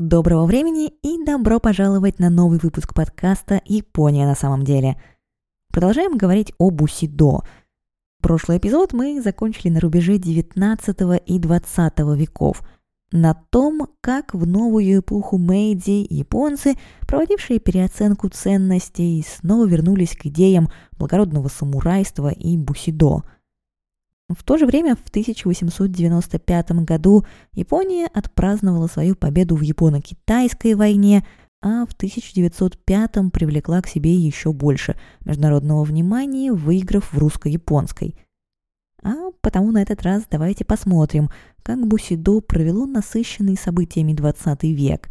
Доброго времени и добро пожаловать на новый выпуск подкаста «Япония на самом деле». Продолжаем говорить о бусидо. Прошлый эпизод мы закончили на рубеже 19 и 20 веков, на том, как в новую эпоху Мэйдзи японцы, проводившие переоценку ценностей, снова вернулись к идеям благородного самурайства и бусидо – в то же время в 1895 году Япония отпраздновала свою победу в Японо-Китайской войне, а в 1905 привлекла к себе еще больше международного внимания, выиграв в русско-японской. А потому на этот раз давайте посмотрим, как Бусидо провело насыщенный событиями 20 век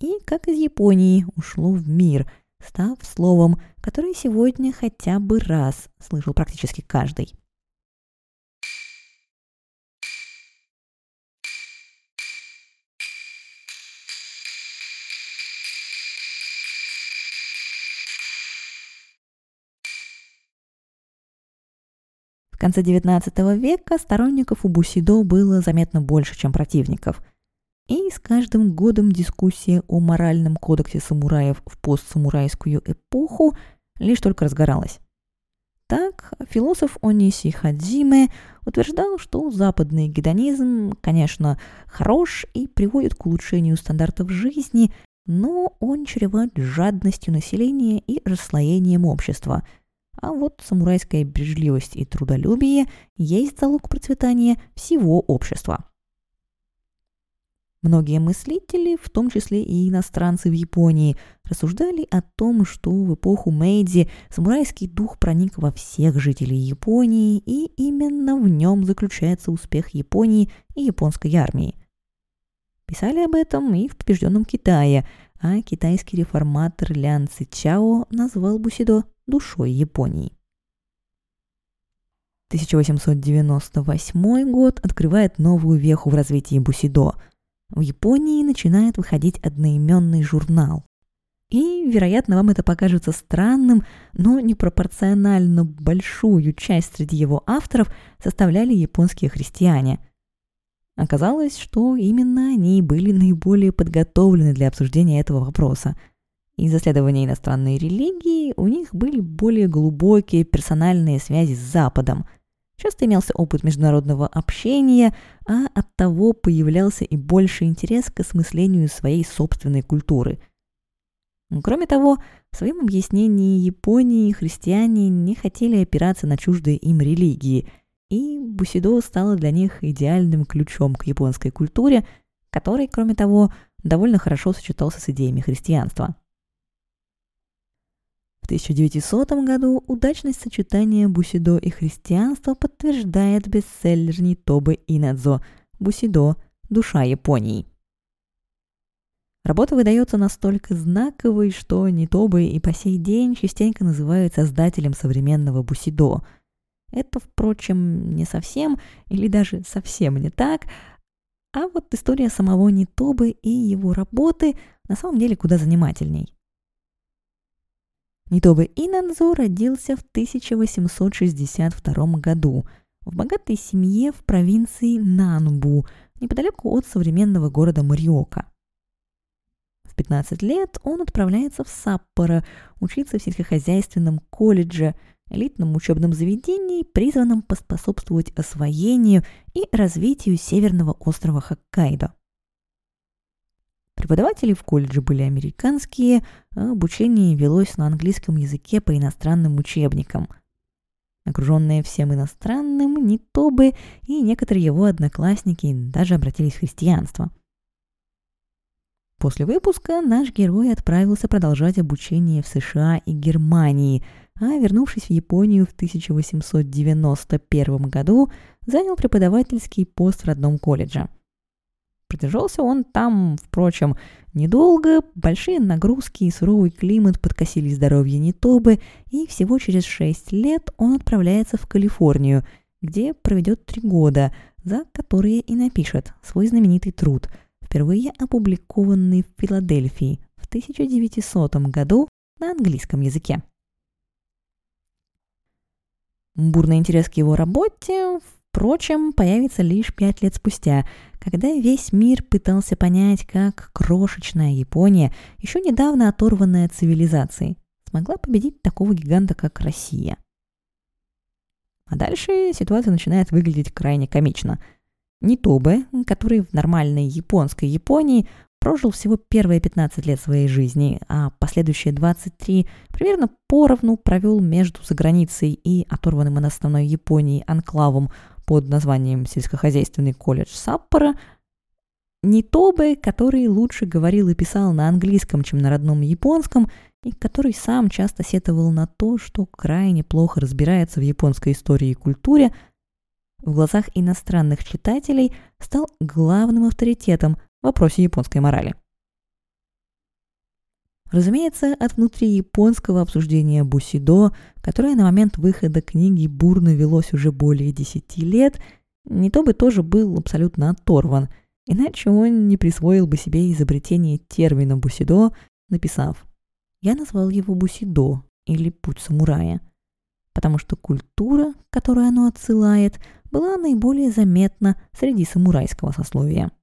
и как из Японии ушло в мир, став словом, которое сегодня хотя бы раз слышал практически каждый. В конце XIX века сторонников у Бусидо было заметно больше, чем противников. И с каждым годом дискуссия о моральном кодексе самураев в постсамурайскую эпоху лишь только разгоралась. Так, философ Ониси Хадзиме утверждал, что западный гедонизм, конечно, хорош и приводит к улучшению стандартов жизни, но он чреват жадностью населения и расслоением общества – а вот самурайская бережливость и трудолюбие есть залог процветания всего общества. Многие мыслители, в том числе и иностранцы в Японии, рассуждали о том, что в эпоху Мэйдзи самурайский дух проник во всех жителей Японии, и именно в нем заключается успех Японии и японской армии. Писали об этом и в побежденном Китае, а китайский реформатор Лян Цичао назвал Бусидо душой Японии. 1898 год открывает новую веху в развитии бусидо. В Японии начинает выходить одноименный журнал. И, вероятно, вам это покажется странным, но непропорционально большую часть среди его авторов составляли японские христиане. Оказалось, что именно они были наиболее подготовлены для обсуждения этого вопроса – из исследования иностранной религии у них были более глубокие персональные связи с Западом. Часто имелся опыт международного общения, а от того появлялся и больше интерес к осмыслению своей собственной культуры. Кроме того, в своем объяснении Японии христиане не хотели опираться на чуждые им религии, и Бусидо стало для них идеальным ключом к японской культуре, который, кроме того, довольно хорошо сочетался с идеями христианства. 1900 году удачность сочетания бусидо и христианства подтверждает бестселлер Нитобы Инадзо «Бусидо. Душа Японии». Работа выдается настолько знаковой, что Нитобы и по сей день частенько называют создателем современного бусидо. Это, впрочем, не совсем или даже совсем не так, а вот история самого Нитобы и его работы на самом деле куда занимательней. Нитобе Инанзо родился в 1862 году в богатой семье в провинции Нанбу, неподалеку от современного города Мариока. В 15 лет он отправляется в Саппоро учиться в сельскохозяйственном колледже, элитном учебном заведении, призванном поспособствовать освоению и развитию северного острова Хоккайдо. Преподаватели в колледже были американские, а обучение велось на английском языке по иностранным учебникам. Окруженные всем иностранным, не то бы и некоторые его одноклассники даже обратились в христианство. После выпуска наш герой отправился продолжать обучение в США и Германии, а вернувшись в Японию в 1891 году, занял преподавательский пост в родном колледже – Продержался он там, впрочем, недолго, большие нагрузки и суровый климат подкосили здоровье Нетобы, и всего через шесть лет он отправляется в Калифорнию, где проведет три года, за которые и напишет свой знаменитый труд, впервые опубликованный в Филадельфии в 1900 году на английском языке. Бурный интерес к его работе, впрочем, появится лишь пять лет спустя, когда весь мир пытался понять, как крошечная Япония, еще недавно оторванная от цивилизации, смогла победить такого гиганта, как Россия. А дальше ситуация начинает выглядеть крайне комично. Нитобе, который в нормальной японской Японии прожил всего первые 15 лет своей жизни, а последующие 23 примерно поровну провел между заграницей и оторванным от основной Японии анклавом под названием сельскохозяйственный колледж Саппора, Нитобе, который лучше говорил и писал на английском, чем на родном японском, и который сам часто сетовал на то, что крайне плохо разбирается в японской истории и культуре, в глазах иностранных читателей стал главным авторитетом в вопросе японской морали. Разумеется, от внутрияпонского обсуждения Бусидо, которое на момент выхода книги бурно велось уже более десяти лет, не то бы тоже был абсолютно оторван, иначе он не присвоил бы себе изобретение термина Бусидо, написав «Я назвал его Бусидо» или «Путь самурая», потому что культура, к которой оно отсылает, была наиболее заметна среди самурайского сословия –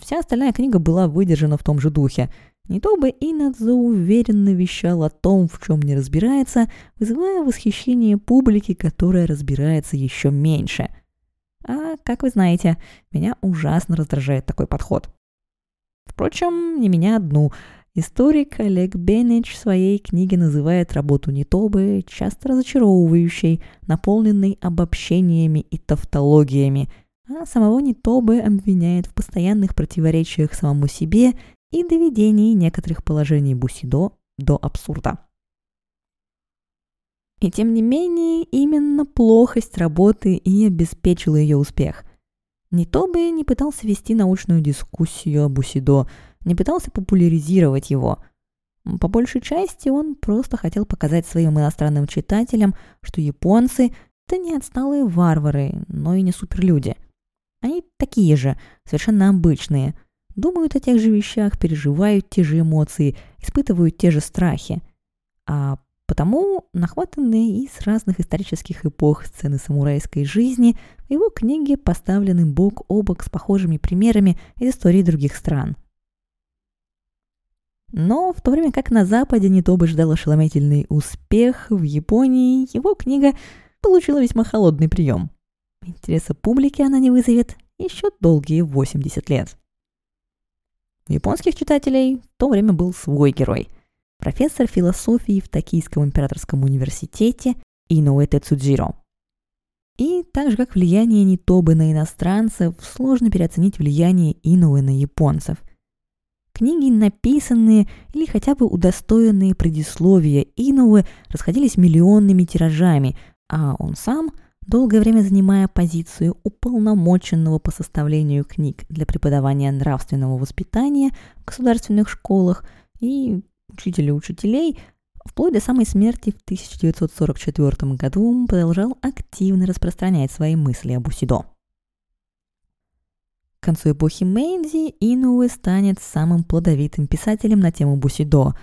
Вся остальная книга была выдержана в том же духе. Не то бы Инадзо уверенно вещал о том, в чем не разбирается, вызывая восхищение публики, которая разбирается еще меньше. А, как вы знаете, меня ужасно раздражает такой подход. Впрочем, не меня одну. Историк Олег Беннич в своей книге называет работу Нитобы часто разочаровывающей, наполненной обобщениями и тавтологиями – а самого Нитобы обвиняет в постоянных противоречиях самому себе и доведении некоторых положений Бусидо до абсурда. И тем не менее, именно плохость работы и обеспечила ее успех. Нитобе не пытался вести научную дискуссию о Бусидо, не пытался популяризировать его. По большей части он просто хотел показать своим иностранным читателям, что японцы – это не отсталые варвары, но и не суперлюди – они такие же, совершенно обычные. Думают о тех же вещах, переживают те же эмоции, испытывают те же страхи. А потому нахватанные из разных исторических эпох сцены самурайской жизни в его книге поставлены бок о бок с похожими примерами из истории других стран. Но в то время как на Западе не то бы ждал ошеломительный успех, в Японии его книга получила весьма холодный прием – Интереса публики она не вызовет еще долгие 80 лет. У японских читателей в то время был свой герой. Профессор философии в Токийском императорском университете Иноуэ Тецуджиро. И так же, как влияние Нитобы на иностранцев, сложно переоценить влияние Иноуэ на японцев. Книги, написанные или хотя бы удостоенные предисловия Иноуэ, расходились миллионными тиражами, а он сам – долгое время занимая позицию уполномоченного по составлению книг для преподавания нравственного воспитания в государственных школах и учителя учителей, вплоть до самой смерти в 1944 году продолжал активно распространять свои мысли об Усидо. К концу эпохи Мэйдзи Инуэ станет самым плодовитым писателем на тему Бусидо,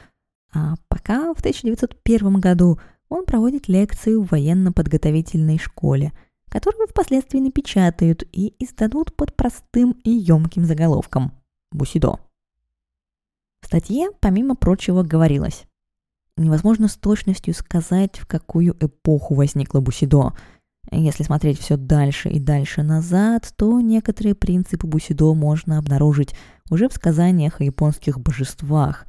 а пока в 1901 году он проводит лекцию в военно-подготовительной школе, которую впоследствии напечатают и издадут под простым и емким заголовком «Бусидо». В статье, помимо прочего, говорилось Невозможно с точностью сказать, в какую эпоху возникла Бусидо. Если смотреть все дальше и дальше назад, то некоторые принципы Бусидо можно обнаружить уже в сказаниях о японских божествах –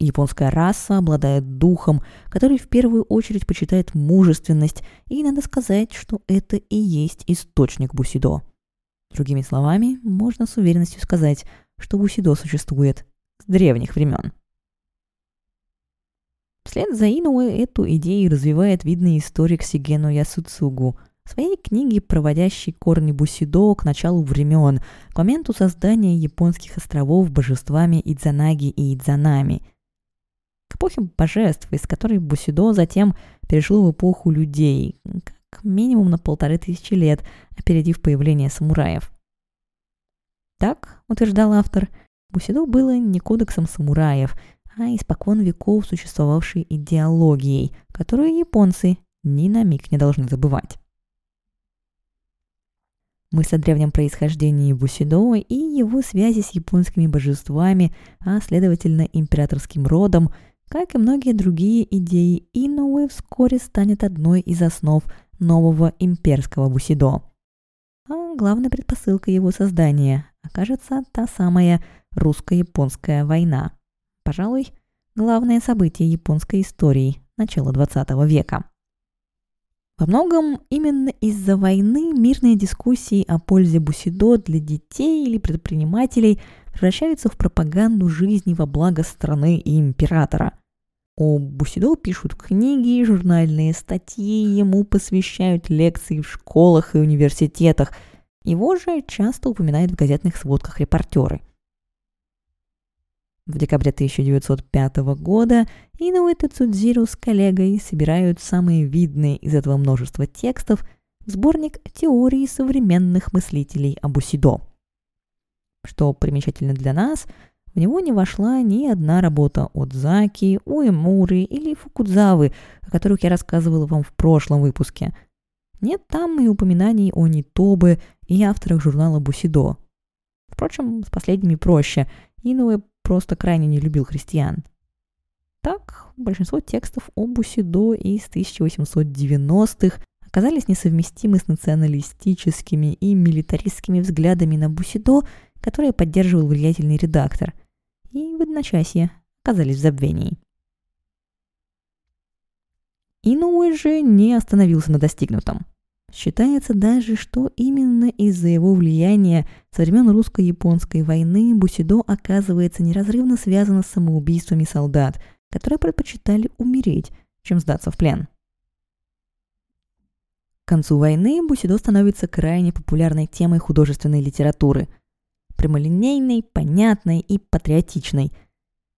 Японская раса обладает духом, который в первую очередь почитает мужественность, и надо сказать, что это и есть источник бусидо. Другими словами, можно с уверенностью сказать, что бусидо существует с древних времен. Вслед за Инуэ эту идею развивает видный историк Сигену Ясуцугу в своей книге, проводящей корни бусидо к началу времен, к моменту создания японских островов божествами Идзанаги и Идзанами – к эпохе божеств, из которой Бусидо затем перешло в эпоху людей, как минимум на полторы тысячи лет, опередив появление самураев. Так, утверждал автор, Бусидо было не кодексом самураев, а испокон веков существовавшей идеологией, которую японцы ни на миг не должны забывать. Мысль о древнем происхождении Бусидо и его связи с японскими божествами, а следовательно императорским родом, как и многие другие идеи Иноуэ, вскоре станет одной из основ нового имперского Бусидо. А главной предпосылкой его создания окажется та самая русско-японская война. Пожалуй, главное событие японской истории начала XX века. Во многом именно из-за войны мирные дискуссии о пользе бусидо для детей или предпринимателей превращаются в пропаганду жизни во благо страны и императора. О бусидо пишут книги, журнальные статьи, ему посвящают лекции в школах и университетах. Его же часто упоминают в газетных сводках репортеры – в декабре 1905 года Инуэт и Цудзиру с коллегой собирают самые видные из этого множества текстов в сборник теории современных мыслителей об Усидо. Что примечательно для нас, в него не вошла ни одна работа от Заки, Уэмуры или Фукудзавы, о которых я рассказывала вам в прошлом выпуске. Нет там и упоминаний о Нитобе и авторах журнала Бусидо. Впрочем, с последними проще. Инуэ просто крайне не любил христиан. Так, большинство текстов об Бусидо из 1890-х оказались несовместимы с националистическими и милитаристскими взглядами на Бусидо, которые поддерживал влиятельный редактор, и в одночасье оказались в забвении. Инуэ же не остановился на достигнутом. Считается даже, что именно из-за его влияния со времен русско-японской войны Бусидо оказывается неразрывно связано с самоубийствами солдат, которые предпочитали умереть, чем сдаться в плен. К концу войны Бусидо становится крайне популярной темой художественной литературы. Прямолинейной, понятной и патриотичной.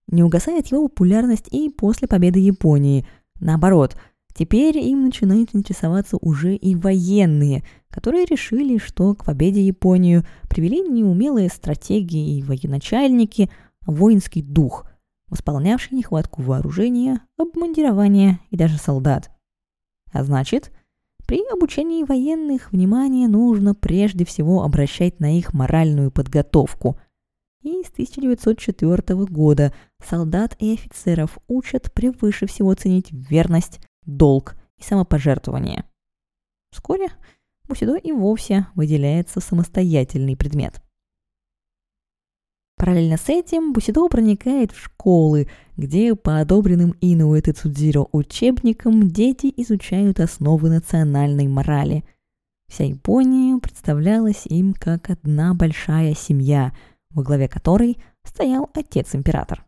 Не угасает его популярность и после победы Японии. Наоборот – Теперь им начинают интересоваться уже и военные, которые решили, что к победе Японию привели не умелые стратегии и военачальники, а воинский дух, восполнявший нехватку вооружения, обмундирования и даже солдат. А значит, при обучении военных внимание нужно прежде всего обращать на их моральную подготовку. И с 1904 года солдат и офицеров учат превыше всего ценить верность, долг и самопожертвование. Вскоре Бусидо и вовсе выделяется самостоятельный предмет. Параллельно с этим Бусидо проникает в школы, где по одобренным Инуэт Цудзиро учебникам дети изучают основы национальной морали. Вся Япония представлялась им как одна большая семья, во главе которой стоял отец-император.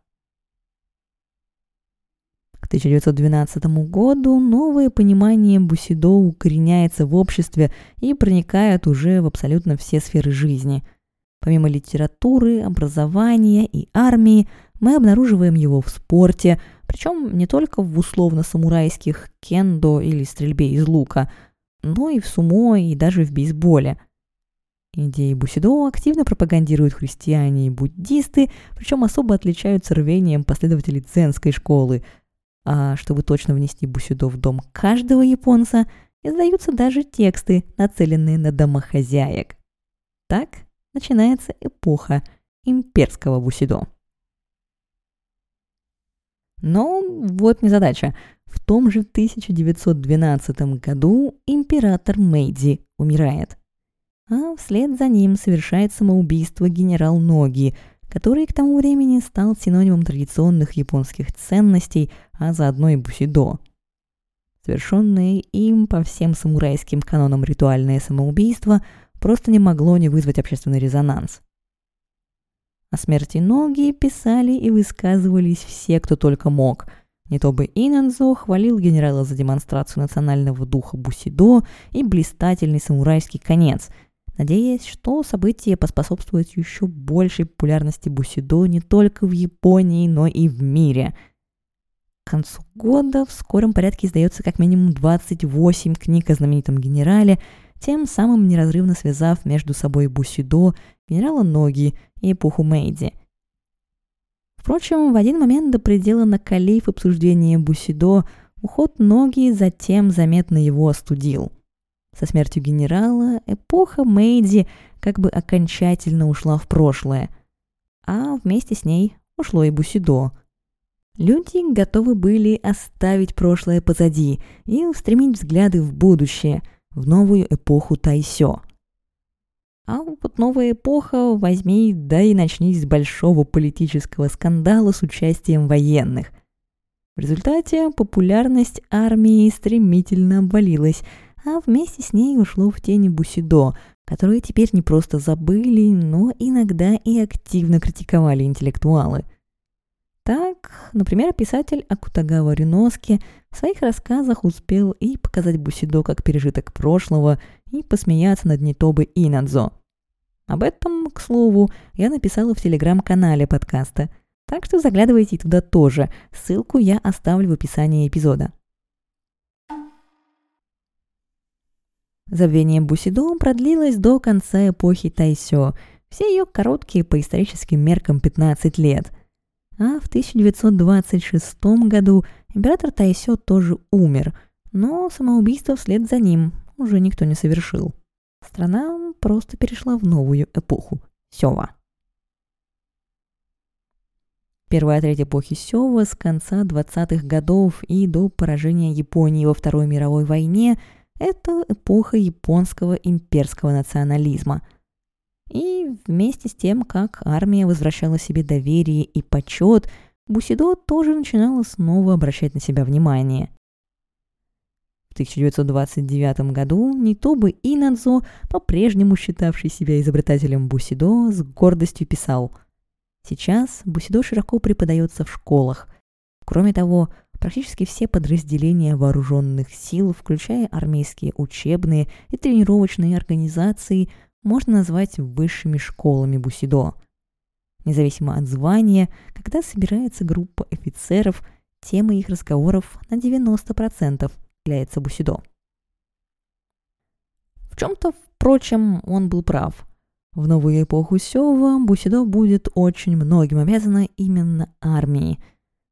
К 1912 году новое понимание Бусидо укореняется в обществе и проникает уже в абсолютно все сферы жизни. Помимо литературы, образования и армии, мы обнаруживаем его в спорте, причем не только в условно-самурайских кендо или стрельбе из лука, но и в сумо и даже в бейсболе. Идеи Бусидо активно пропагандируют христиане и буддисты, причем особо отличаются рвением последователей дзенской школы – а чтобы точно внести бусидо в дом каждого японца, издаются даже тексты, нацеленные на домохозяек. Так начинается эпоха имперского бусидо. Но вот незадача. В том же 1912 году император Мэйдзи умирает. А вслед за ним совершает самоубийство генерал Ноги – который к тому времени стал синонимом традиционных японских ценностей, а заодно и бусидо. Совершенное им по всем самурайским канонам ритуальное самоубийство просто не могло не вызвать общественный резонанс. О смерти Ноги писали и высказывались все, кто только мог. Не то бы Инанзо хвалил генерала за демонстрацию национального духа Бусидо и блистательный самурайский конец – надеясь, что событие поспособствует еще большей популярности Бусидо не только в Японии, но и в мире. К концу года в скором порядке издается как минимум 28 книг о знаменитом генерале, тем самым неразрывно связав между собой Бусидо, генерала Ноги и эпоху Мэйди. Впрочем, в один момент до предела накалив обсуждение Бусидо, уход Ноги затем заметно его остудил – Со смертью генерала эпоха Мэйдзи как бы окончательно ушла в прошлое, а вместе с ней ушло и Бусидо. Люди готовы были оставить прошлое позади и устремить взгляды в будущее, в новую эпоху Тайсё. А вот новая эпоха возьми, да и начни с большого политического скандала с участием военных. В результате популярность армии стремительно обвалилась, а вместе с ней ушло в тени Бусидо, которые теперь не просто забыли, но иногда и активно критиковали интеллектуалы. Например, писатель Акутагава Риноски в своих рассказах успел и показать Бусидо как пережиток прошлого, и посмеяться над Нитобы Инадзо. Об этом, к слову, я написала в телеграм-канале подкаста – так что заглядывайте туда тоже. Ссылку я оставлю в описании эпизода. Забвение Бусидо продлилось до конца эпохи Тайсё, все ее короткие по историческим меркам 15 лет. А в 1926 году император Тайсё тоже умер, но самоубийство вслед за ним уже никто не совершил. Страна просто перешла в новую эпоху – Сёва. Первая треть эпохи Сёва с конца 20-х годов и до поражения Японии во Второй мировой войне – это эпоха японского имперского национализма. И вместе с тем, как армия возвращала себе доверие и почет, Бусидо тоже начинала снова обращать на себя внимание. В 1929 году Нитобы Инадзо, по-прежнему считавший себя изобретателем Бусидо, с гордостью писал – Сейчас бусидо широко преподается в школах. Кроме того, практически все подразделения вооруженных сил, включая армейские учебные и тренировочные организации, можно назвать высшими школами бусидо. Независимо от звания, когда собирается группа офицеров, тема их разговоров на 90% является бусидо. В чем-то, впрочем, он был прав – в новую эпоху Сёва Бусидо будет очень многим обязана именно армии.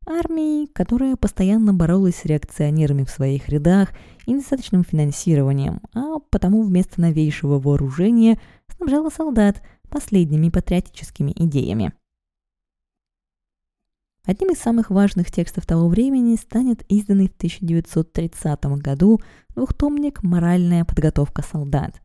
Армии, которая постоянно боролась с реакционерами в своих рядах и недостаточным финансированием, а потому вместо новейшего вооружения снабжала солдат последними патриотическими идеями. Одним из самых важных текстов того времени станет изданный в 1930 году двухтомник «Моральная подготовка солдат»,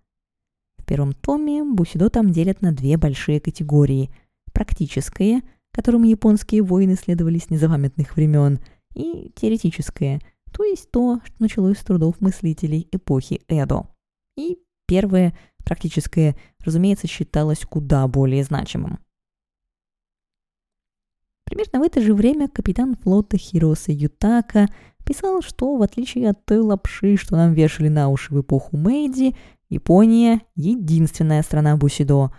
первом томе Бусидо там делят на две большие категории. Практическое, которым японские воины следовали с незапамятных времен, и теоретическое, то есть то, что началось с трудов мыслителей эпохи Эдо. И первое, практическое, разумеется, считалось куда более значимым. Примерно в это же время капитан флота Хироса Ютака писал, что в отличие от той лапши, что нам вешали на уши в эпоху Мэйдзи, Япония – единственная страна Бусидо,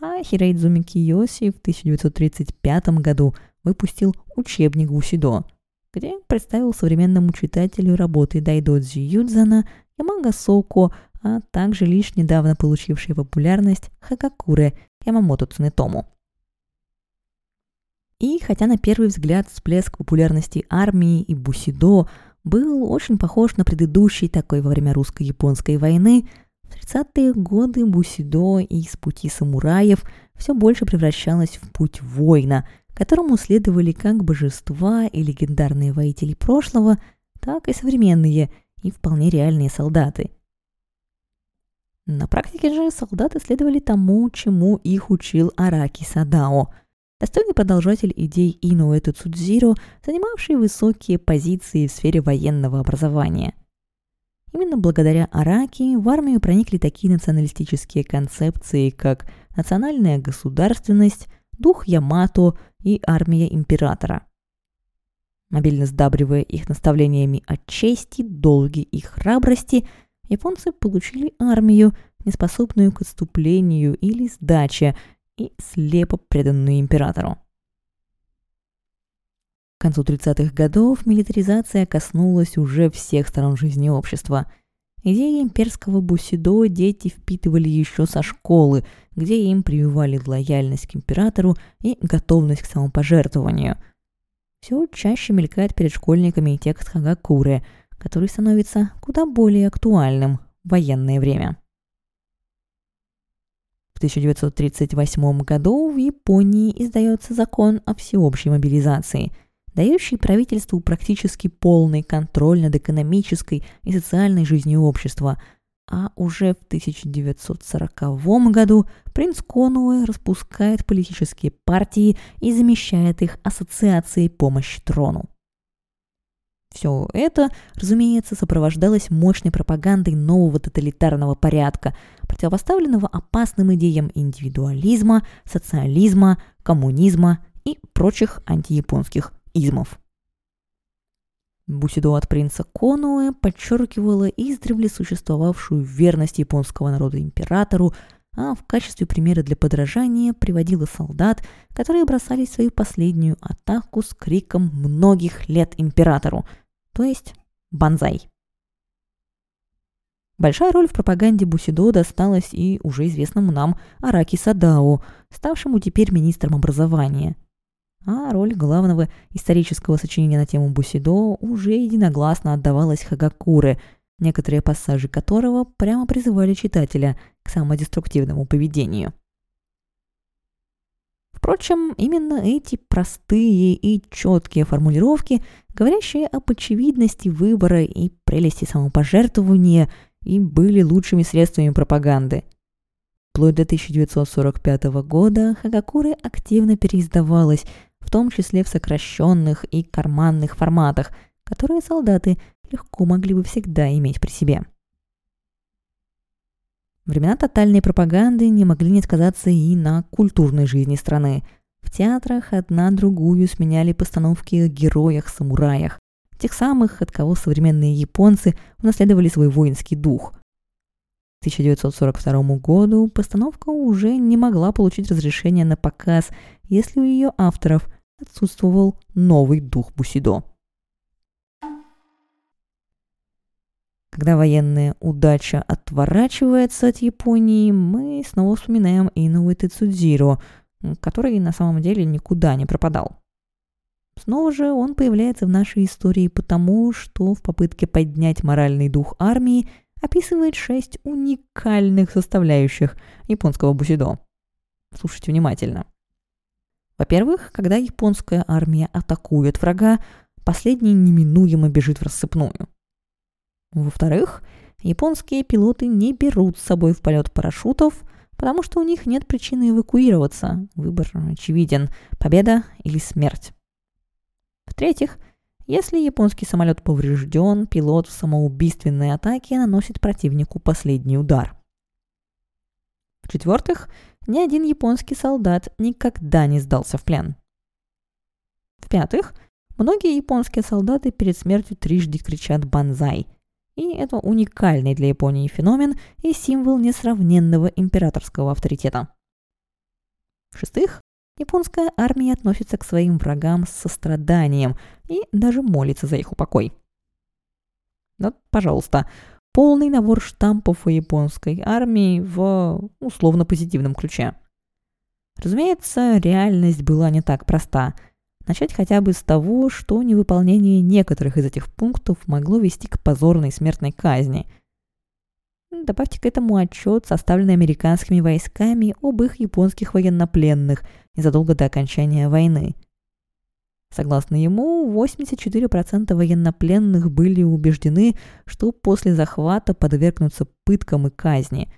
а Хирейдзуми Киоси в 1935 году выпустил учебник Бусидо, где представил современному читателю работы Дайдодзи Юдзана, Ямага Соко, а также лишь недавно получившей популярность Хакакуре Ямамото Цунетому. И хотя на первый взгляд всплеск популярности армии и бусидо был очень похож на предыдущий такой во время русско-японской войны – в 30-е годы Бусидо из пути самураев все больше превращалось в путь воина, которому следовали как божества и легендарные воители прошлого, так и современные и вполне реальные солдаты. На практике же солдаты следовали тому, чему их учил Араки Садао, достойный продолжатель идей Инуэта Цудзиро, занимавший высокие позиции в сфере военного образования – Именно благодаря Араки в армию проникли такие националистические концепции, как национальная государственность, дух Ямато и армия императора. Мобильно сдабривая их наставлениями о чести, долге и храбрости, японцы получили армию, неспособную к отступлению или сдаче, и слепо преданную императору. Концу 30-х годов милитаризация коснулась уже всех сторон жизни общества. Идеи имперского бусидо дети впитывали еще со школы, где им прививали лояльность к императору и готовность к самопожертвованию. Все чаще мелькает перед школьниками текст Хагакуры, который становится куда более актуальным военное время. В 1938 году в Японии издается закон о всеобщей мобилизации, дающий правительству практически полный контроль над экономической и социальной жизнью общества – а уже в 1940 году принц Конуэ распускает политические партии и замещает их ассоциацией помощи трону. Все это, разумеется, сопровождалось мощной пропагандой нового тоталитарного порядка, противопоставленного опасным идеям индивидуализма, социализма, коммунизма и прочих антияпонских измов. Бусидо от принца Конуэ подчеркивала издревле существовавшую верность японского народа императору, а в качестве примера для подражания приводила солдат, которые бросали свою последнюю атаку с криком многих лет императору, то есть «Бонзай». Большая роль в пропаганде Бусидо досталась и уже известному нам Араки Садао, ставшему теперь министром образования – а роль главного исторического сочинения на тему Бусидо уже единогласно отдавалась Хагакуре, некоторые пассажи которого прямо призывали читателя к самодеструктивному поведению. Впрочем, именно эти простые и четкие формулировки, говорящие об очевидности выбора и прелести самопожертвования, и были лучшими средствами пропаганды – Вплоть до 1945 года Хагакуре активно переиздавалась, в том числе в сокращенных и карманных форматах, которые солдаты легко могли бы всегда иметь при себе. Времена тотальной пропаганды не могли не сказаться и на культурной жизни страны. В театрах одна другую сменяли постановки о героях-самураях, тех самых, от кого современные японцы унаследовали свой воинский дух. К 1942 году постановка уже не могла получить разрешение на показ, если у ее авторов отсутствовал новый дух Бусидо. Когда военная удача отворачивается от Японии, мы снова вспоминаем Инуэ Тецудзиро, который на самом деле никуда не пропадал. Снова же он появляется в нашей истории потому, что в попытке поднять моральный дух армии описывает шесть уникальных составляющих японского бусидо. Слушайте внимательно. Во-первых, когда японская армия атакует врага, последний неминуемо бежит в рассыпную. Во-вторых, японские пилоты не берут с собой в полет парашютов, потому что у них нет причины эвакуироваться. Выбор очевиден – победа или смерть. В-третьих, если японский самолет поврежден, пилот в самоубийственной атаке наносит противнику последний удар. В-четвертых, ни один японский солдат никогда не сдался в плен. В-пятых, многие японские солдаты перед смертью трижды кричат «банзай», и это уникальный для Японии феномен и символ несравненного императорского авторитета. В-шестых, японская армия относится к своим врагам с состраданием и даже молится за их упокой. Вот, пожалуйста, полный набор штампов у японской армии в условно-позитивном ключе. Разумеется, реальность была не так проста. Начать хотя бы с того, что невыполнение некоторых из этих пунктов могло вести к позорной смертной казни. Добавьте к этому отчет, составленный американскими войсками об их японских военнопленных незадолго до окончания войны – Согласно ему, 84% военнопленных были убеждены, что после захвата подвергнутся пыткам и казни.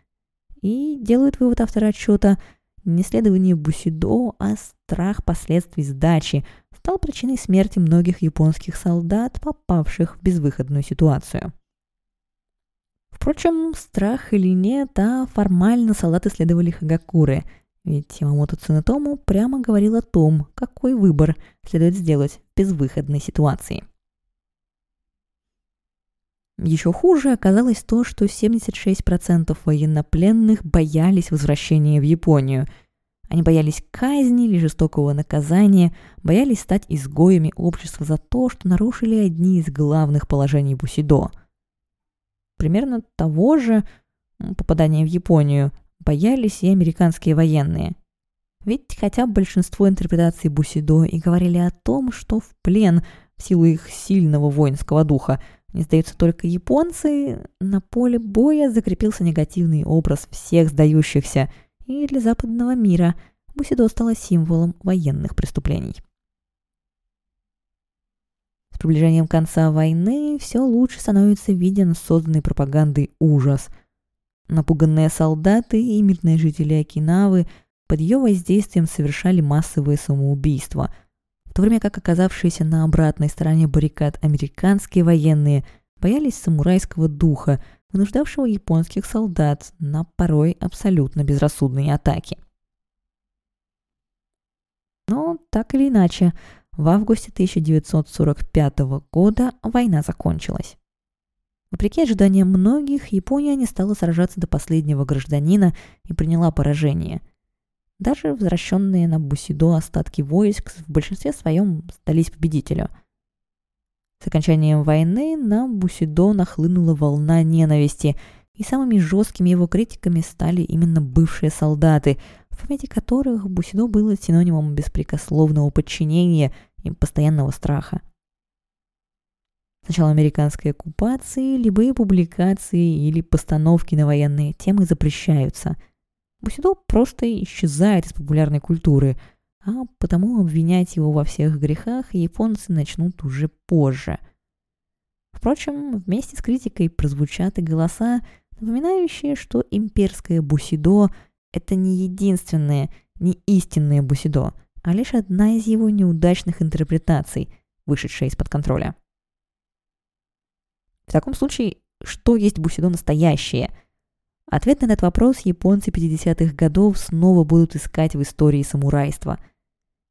И делают вывод автора отчета, не следование Бусидо, а страх последствий сдачи стал причиной смерти многих японских солдат, попавших в безвыходную ситуацию. Впрочем, страх или нет, а формально солдаты следовали Хагакуре – ведь Ямамото Цунетому прямо говорил о том, какой выбор следует сделать в безвыходной ситуации. Еще хуже оказалось то, что 76% военнопленных боялись возвращения в Японию. Они боялись казни или жестокого наказания, боялись стать изгоями общества за то, что нарушили одни из главных положений Бусидо. Примерно того же попадания в Японию боялись и американские военные. Ведь хотя большинство интерпретаций Бусидо и говорили о том, что в плен в силу их сильного воинского духа не сдаются только японцы, на поле боя закрепился негативный образ всех сдающихся, и для западного мира бусидо стало символом военных преступлений. С приближением конца войны все лучше становится виден созданный пропагандой ужас. Напуганные солдаты и мирные жители Окинавы под ее воздействием совершали массовые самоубийства – то время как оказавшиеся на обратной стороне баррикад американские военные боялись самурайского духа, вынуждавшего японских солдат на порой абсолютно безрассудные атаки. Но так или иначе, в августе 1945 года война закончилась. Вопреки ожиданиям многих, Япония не стала сражаться до последнего гражданина и приняла поражение – даже возвращенные на Бусидо остатки войск в большинстве своем сдались победителю. С окончанием войны на Бусидо нахлынула волна ненависти, и самыми жесткими его критиками стали именно бывшие солдаты, в памяти которых Бусидо было синонимом беспрекословного подчинения и постоянного страха. С начала американской оккупации любые публикации или постановки на военные темы запрещаются – Бусидо просто исчезает из популярной культуры, а потому обвинять его во всех грехах японцы начнут уже позже. Впрочем, вместе с критикой прозвучат и голоса, напоминающие, что имперское бусидо – это не единственное, не истинное бусидо, а лишь одна из его неудачных интерпретаций, вышедшая из-под контроля. В таком случае, что есть бусидо настоящее – Ответ на этот вопрос японцы 50-х годов снова будут искать в истории самурайства.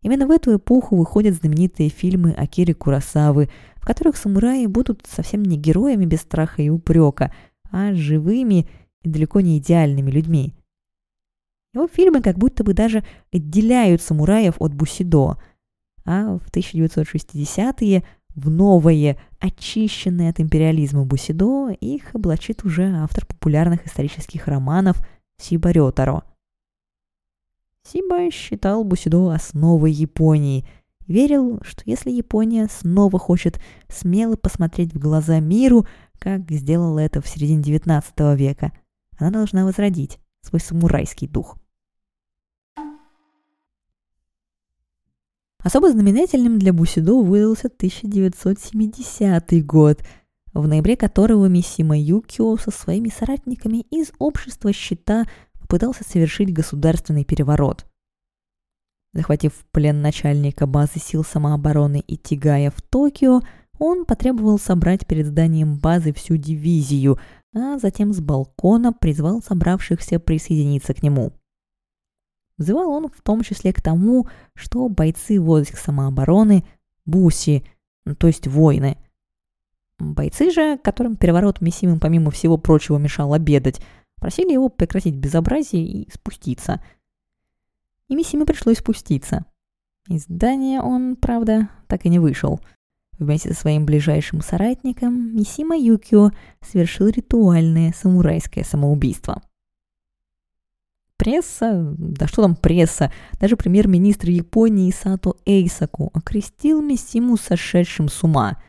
Именно в эту эпоху выходят знаменитые фильмы Акири Курасавы, в которых самураи будут совсем не героями без страха и упрека, а живыми и далеко не идеальными людьми. Его фильмы как будто бы даже отделяют самураев от бусидо, а в 1960-е в новое, очищенное от империализма Бусидо, их облачит уже автор популярных исторических романов Сиба Рётаро. Сиба считал Бусидо основой Японии, верил, что если Япония снова хочет смело посмотреть в глаза миру, как сделала это в середине XIX века, она должна возродить свой самурайский дух. Особо знаменательным для Бусидо выдался 1970 год, в ноябре которого Мисима Юкио со своими соратниками из общества щита попытался совершить государственный переворот. Захватив в плен начальника базы сил самообороны Итигая в Токио, он потребовал собрать перед зданием базы всю дивизию, а затем с балкона призвал собравшихся присоединиться к нему. Взывал он в том числе к тому, что бойцы войск самообороны – буси, ну, то есть воины. Бойцы же, которым переворот Мессимым помимо всего прочего мешал обедать, просили его прекратить безобразие и спуститься. И Мессиме пришлось спуститься. Из здания он, правда, так и не вышел. Вместе со своим ближайшим соратником Мисима Юкио совершил ритуальное самурайское самоубийство – Пресса, да что там пресса, даже премьер-министр Японии Сато Эйсаку окрестил Мисиму сошедшим с ума.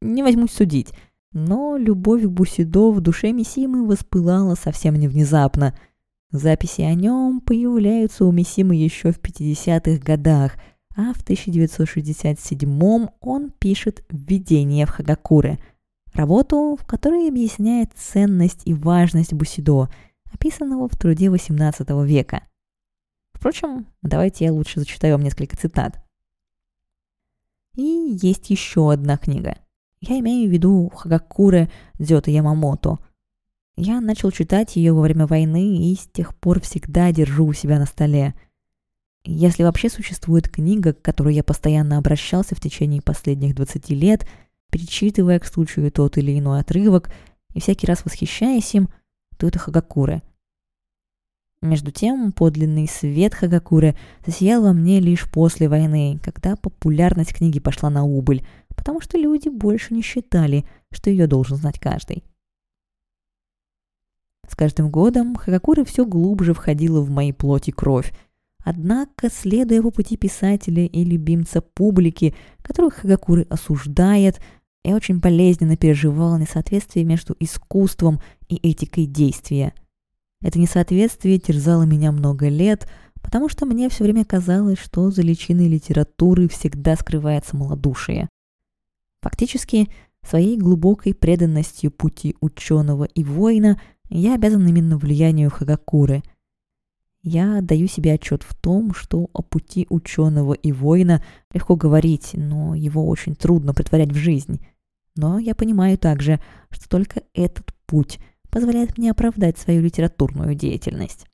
Не возьмусь судить, но любовь к Бусидо в душе Мисимы воспылала совсем не внезапно. Записи о нем появляются у Мисимы еще в 50-х годах, а в 1967 он пишет «Введение в Хагакуре», работу, в которой объясняет ценность и важность Бусидо – описанного в труде XVIII века. Впрочем, давайте я лучше зачитаю вам несколько цитат. И есть еще одна книга. Я имею в виду Хагакуре Дзёта Ямамото. Я начал читать ее во время войны и с тех пор всегда держу у себя на столе. Если вообще существует книга, к которой я постоянно обращался в течение последних 20 лет, перечитывая к случаю тот или иной отрывок и всякий раз восхищаясь им, то это Хагакуре. Между тем, подлинный свет Хагакуры засиял во мне лишь после войны, когда популярность книги пошла на убыль, потому что люди больше не считали, что ее должен знать каждый. С каждым годом Хагакура все глубже входила в мои плоть и кровь. Однако, следуя по пути писателя и любимца публики, которых Хагакуры осуждает, Я очень болезненно переживала несоответствие между искусством и этикой действия. Это несоответствие терзало меня много лет, потому что мне все время казалось, что за личиной литературы всегда скрывается малодушие. Фактически, своей глубокой преданностью пути ученого и воина я обязан именно влиянию Хагакуры. Я даю себе отчет в том, что о пути ученого и воина легко говорить, но его очень трудно притворять в жизнь. Но я понимаю также, что только этот путь позволяет мне оправдать свою литературную деятельность.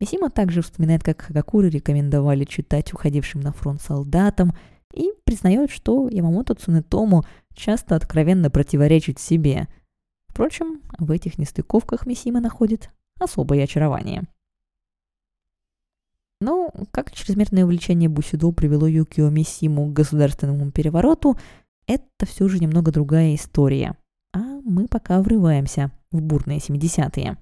Мисима также вспоминает, как Хагакуры рекомендовали читать уходившим на фронт солдатам и признает, что Ямамото Цунетому часто откровенно противоречит себе. Впрочем, в этих нестыковках Мисима находит особое очарование. Но как чрезмерное увлечение Бусидо привело Юкио Мисиму к государственному перевороту, это все же немного другая история. А мы пока врываемся в бурные 70-е.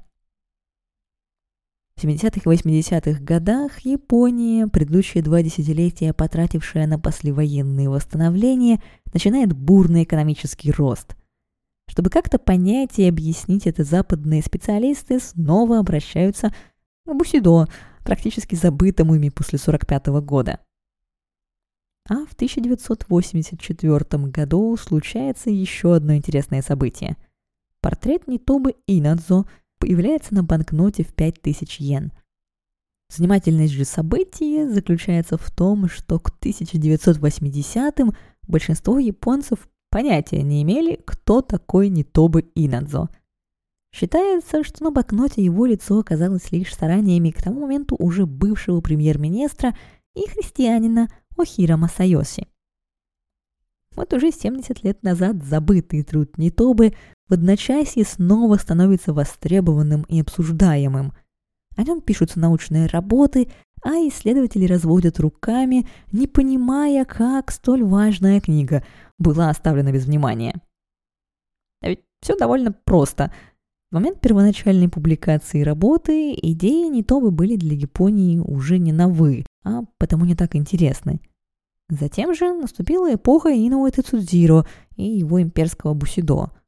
В 70-х и 80-х годах Япония, предыдущие два десятилетия потратившая на послевоенные восстановления, начинает бурный экономический рост. Чтобы как-то понять и объяснить это, западные специалисты снова обращаются к Бусидо, практически забытому ими после 45 года. А в 1984 году случается еще одно интересное событие. Портрет Нитобы Инадзо – появляется на банкноте в 5000 йен. Занимательность же события заключается в том, что к 1980-м большинство японцев понятия не имели, кто такой Нитобы Инадзо. Считается, что на банкноте его лицо оказалось лишь стараниями к тому моменту уже бывшего премьер-министра и христианина Охира Масайоси. Вот уже 70 лет назад забытый труд Нитобы в одночасье снова становится востребованным и обсуждаемым. О нем пишутся научные работы, а исследователи разводят руками, не понимая, как столь важная книга была оставлена без внимания. А ведь все довольно просто. В момент первоначальной публикации работы идеи Нитобы были для Японии уже не новы, а потому не так интересны. Затем же наступила эпоха Инуэта Цудзиро и его имперского бусидо –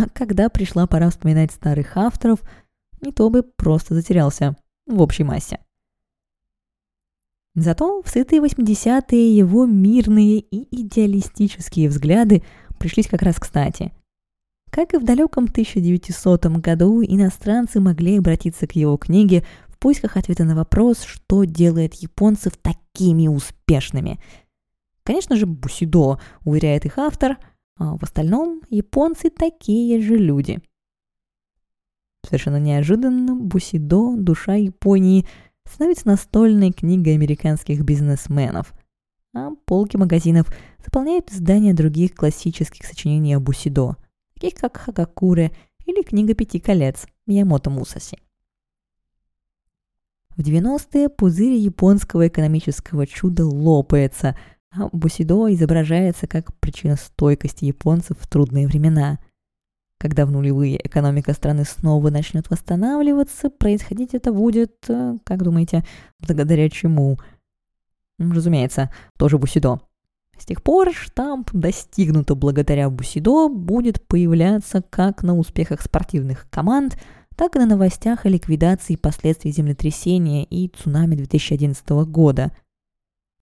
а когда пришла пора вспоминать старых авторов, не то бы просто затерялся в общей массе. Зато в сытые 80-е его мирные и идеалистические взгляды пришлись как раз кстати. Как и в далеком 1900 году, иностранцы могли обратиться к его книге в поисках ответа на вопрос, что делает японцев такими успешными. Конечно же, Бусидо, уверяет их автор – а в остальном японцы такие же люди. Совершенно неожиданно Бусидо, душа Японии, становится настольной книгой американских бизнесменов, а полки магазинов заполняют издания других классических сочинений о Бусидо, таких как Хагакуре или книга «Пяти колец» Миямото Мусаси. В 90-е пузырь японского экономического чуда лопается – а Бусидо изображается как причина стойкости японцев в трудные времена. Когда в нулевые экономика страны снова начнет восстанавливаться, происходить это будет, э, как думаете, благодаря чему? Разумеется, тоже Бусидо. С тех пор штамп «достигнуто благодаря Бусидо» будет появляться как на успехах спортивных команд, так и на новостях о ликвидации последствий землетрясения и цунами 2011 года –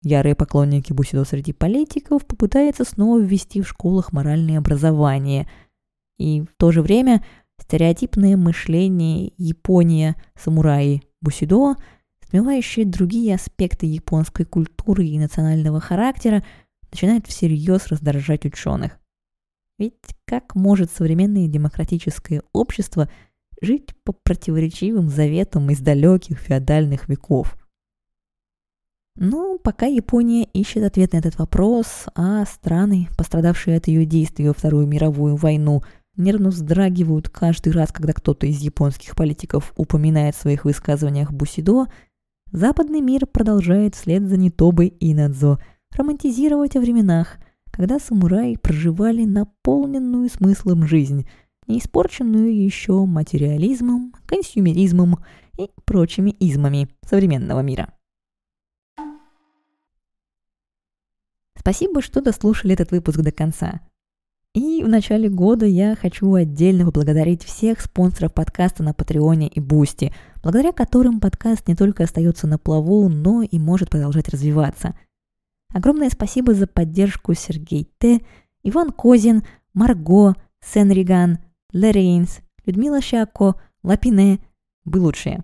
Ярые поклонники Бусидо среди политиков попытаются снова ввести в школах моральное образование. И в то же время стереотипное мышление Япония, самураи, Бусидо, смывающие другие аспекты японской культуры и национального характера, начинает всерьез раздражать ученых. Ведь как может современное демократическое общество жить по противоречивым заветам из далеких феодальных веков – но пока Япония ищет ответ на этот вопрос, а страны, пострадавшие от ее действий во Вторую мировую войну, нервно вздрагивают каждый раз, когда кто-то из японских политиков упоминает в своих высказываниях Бусидо, западный мир продолжает вслед за Нитобой и Надзо романтизировать о временах, когда самураи проживали наполненную смыслом жизнь, не испорченную еще материализмом, консюмеризмом и прочими измами современного мира. Спасибо, что дослушали этот выпуск до конца. И в начале года я хочу отдельно поблагодарить всех спонсоров подкаста на Патреоне и Бусти, благодаря которым подкаст не только остается на плаву, но и может продолжать развиваться. Огромное спасибо за поддержку Сергей Т., Иван Козин, Марго, Сенриган, Лерейнс, Людмила Щако, Лапине. Вы лучшие.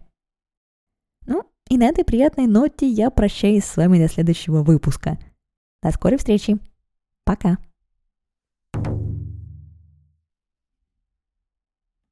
Ну, и на этой приятной ноте я прощаюсь с вами до следующего выпуска. До скорой встречи. Пока.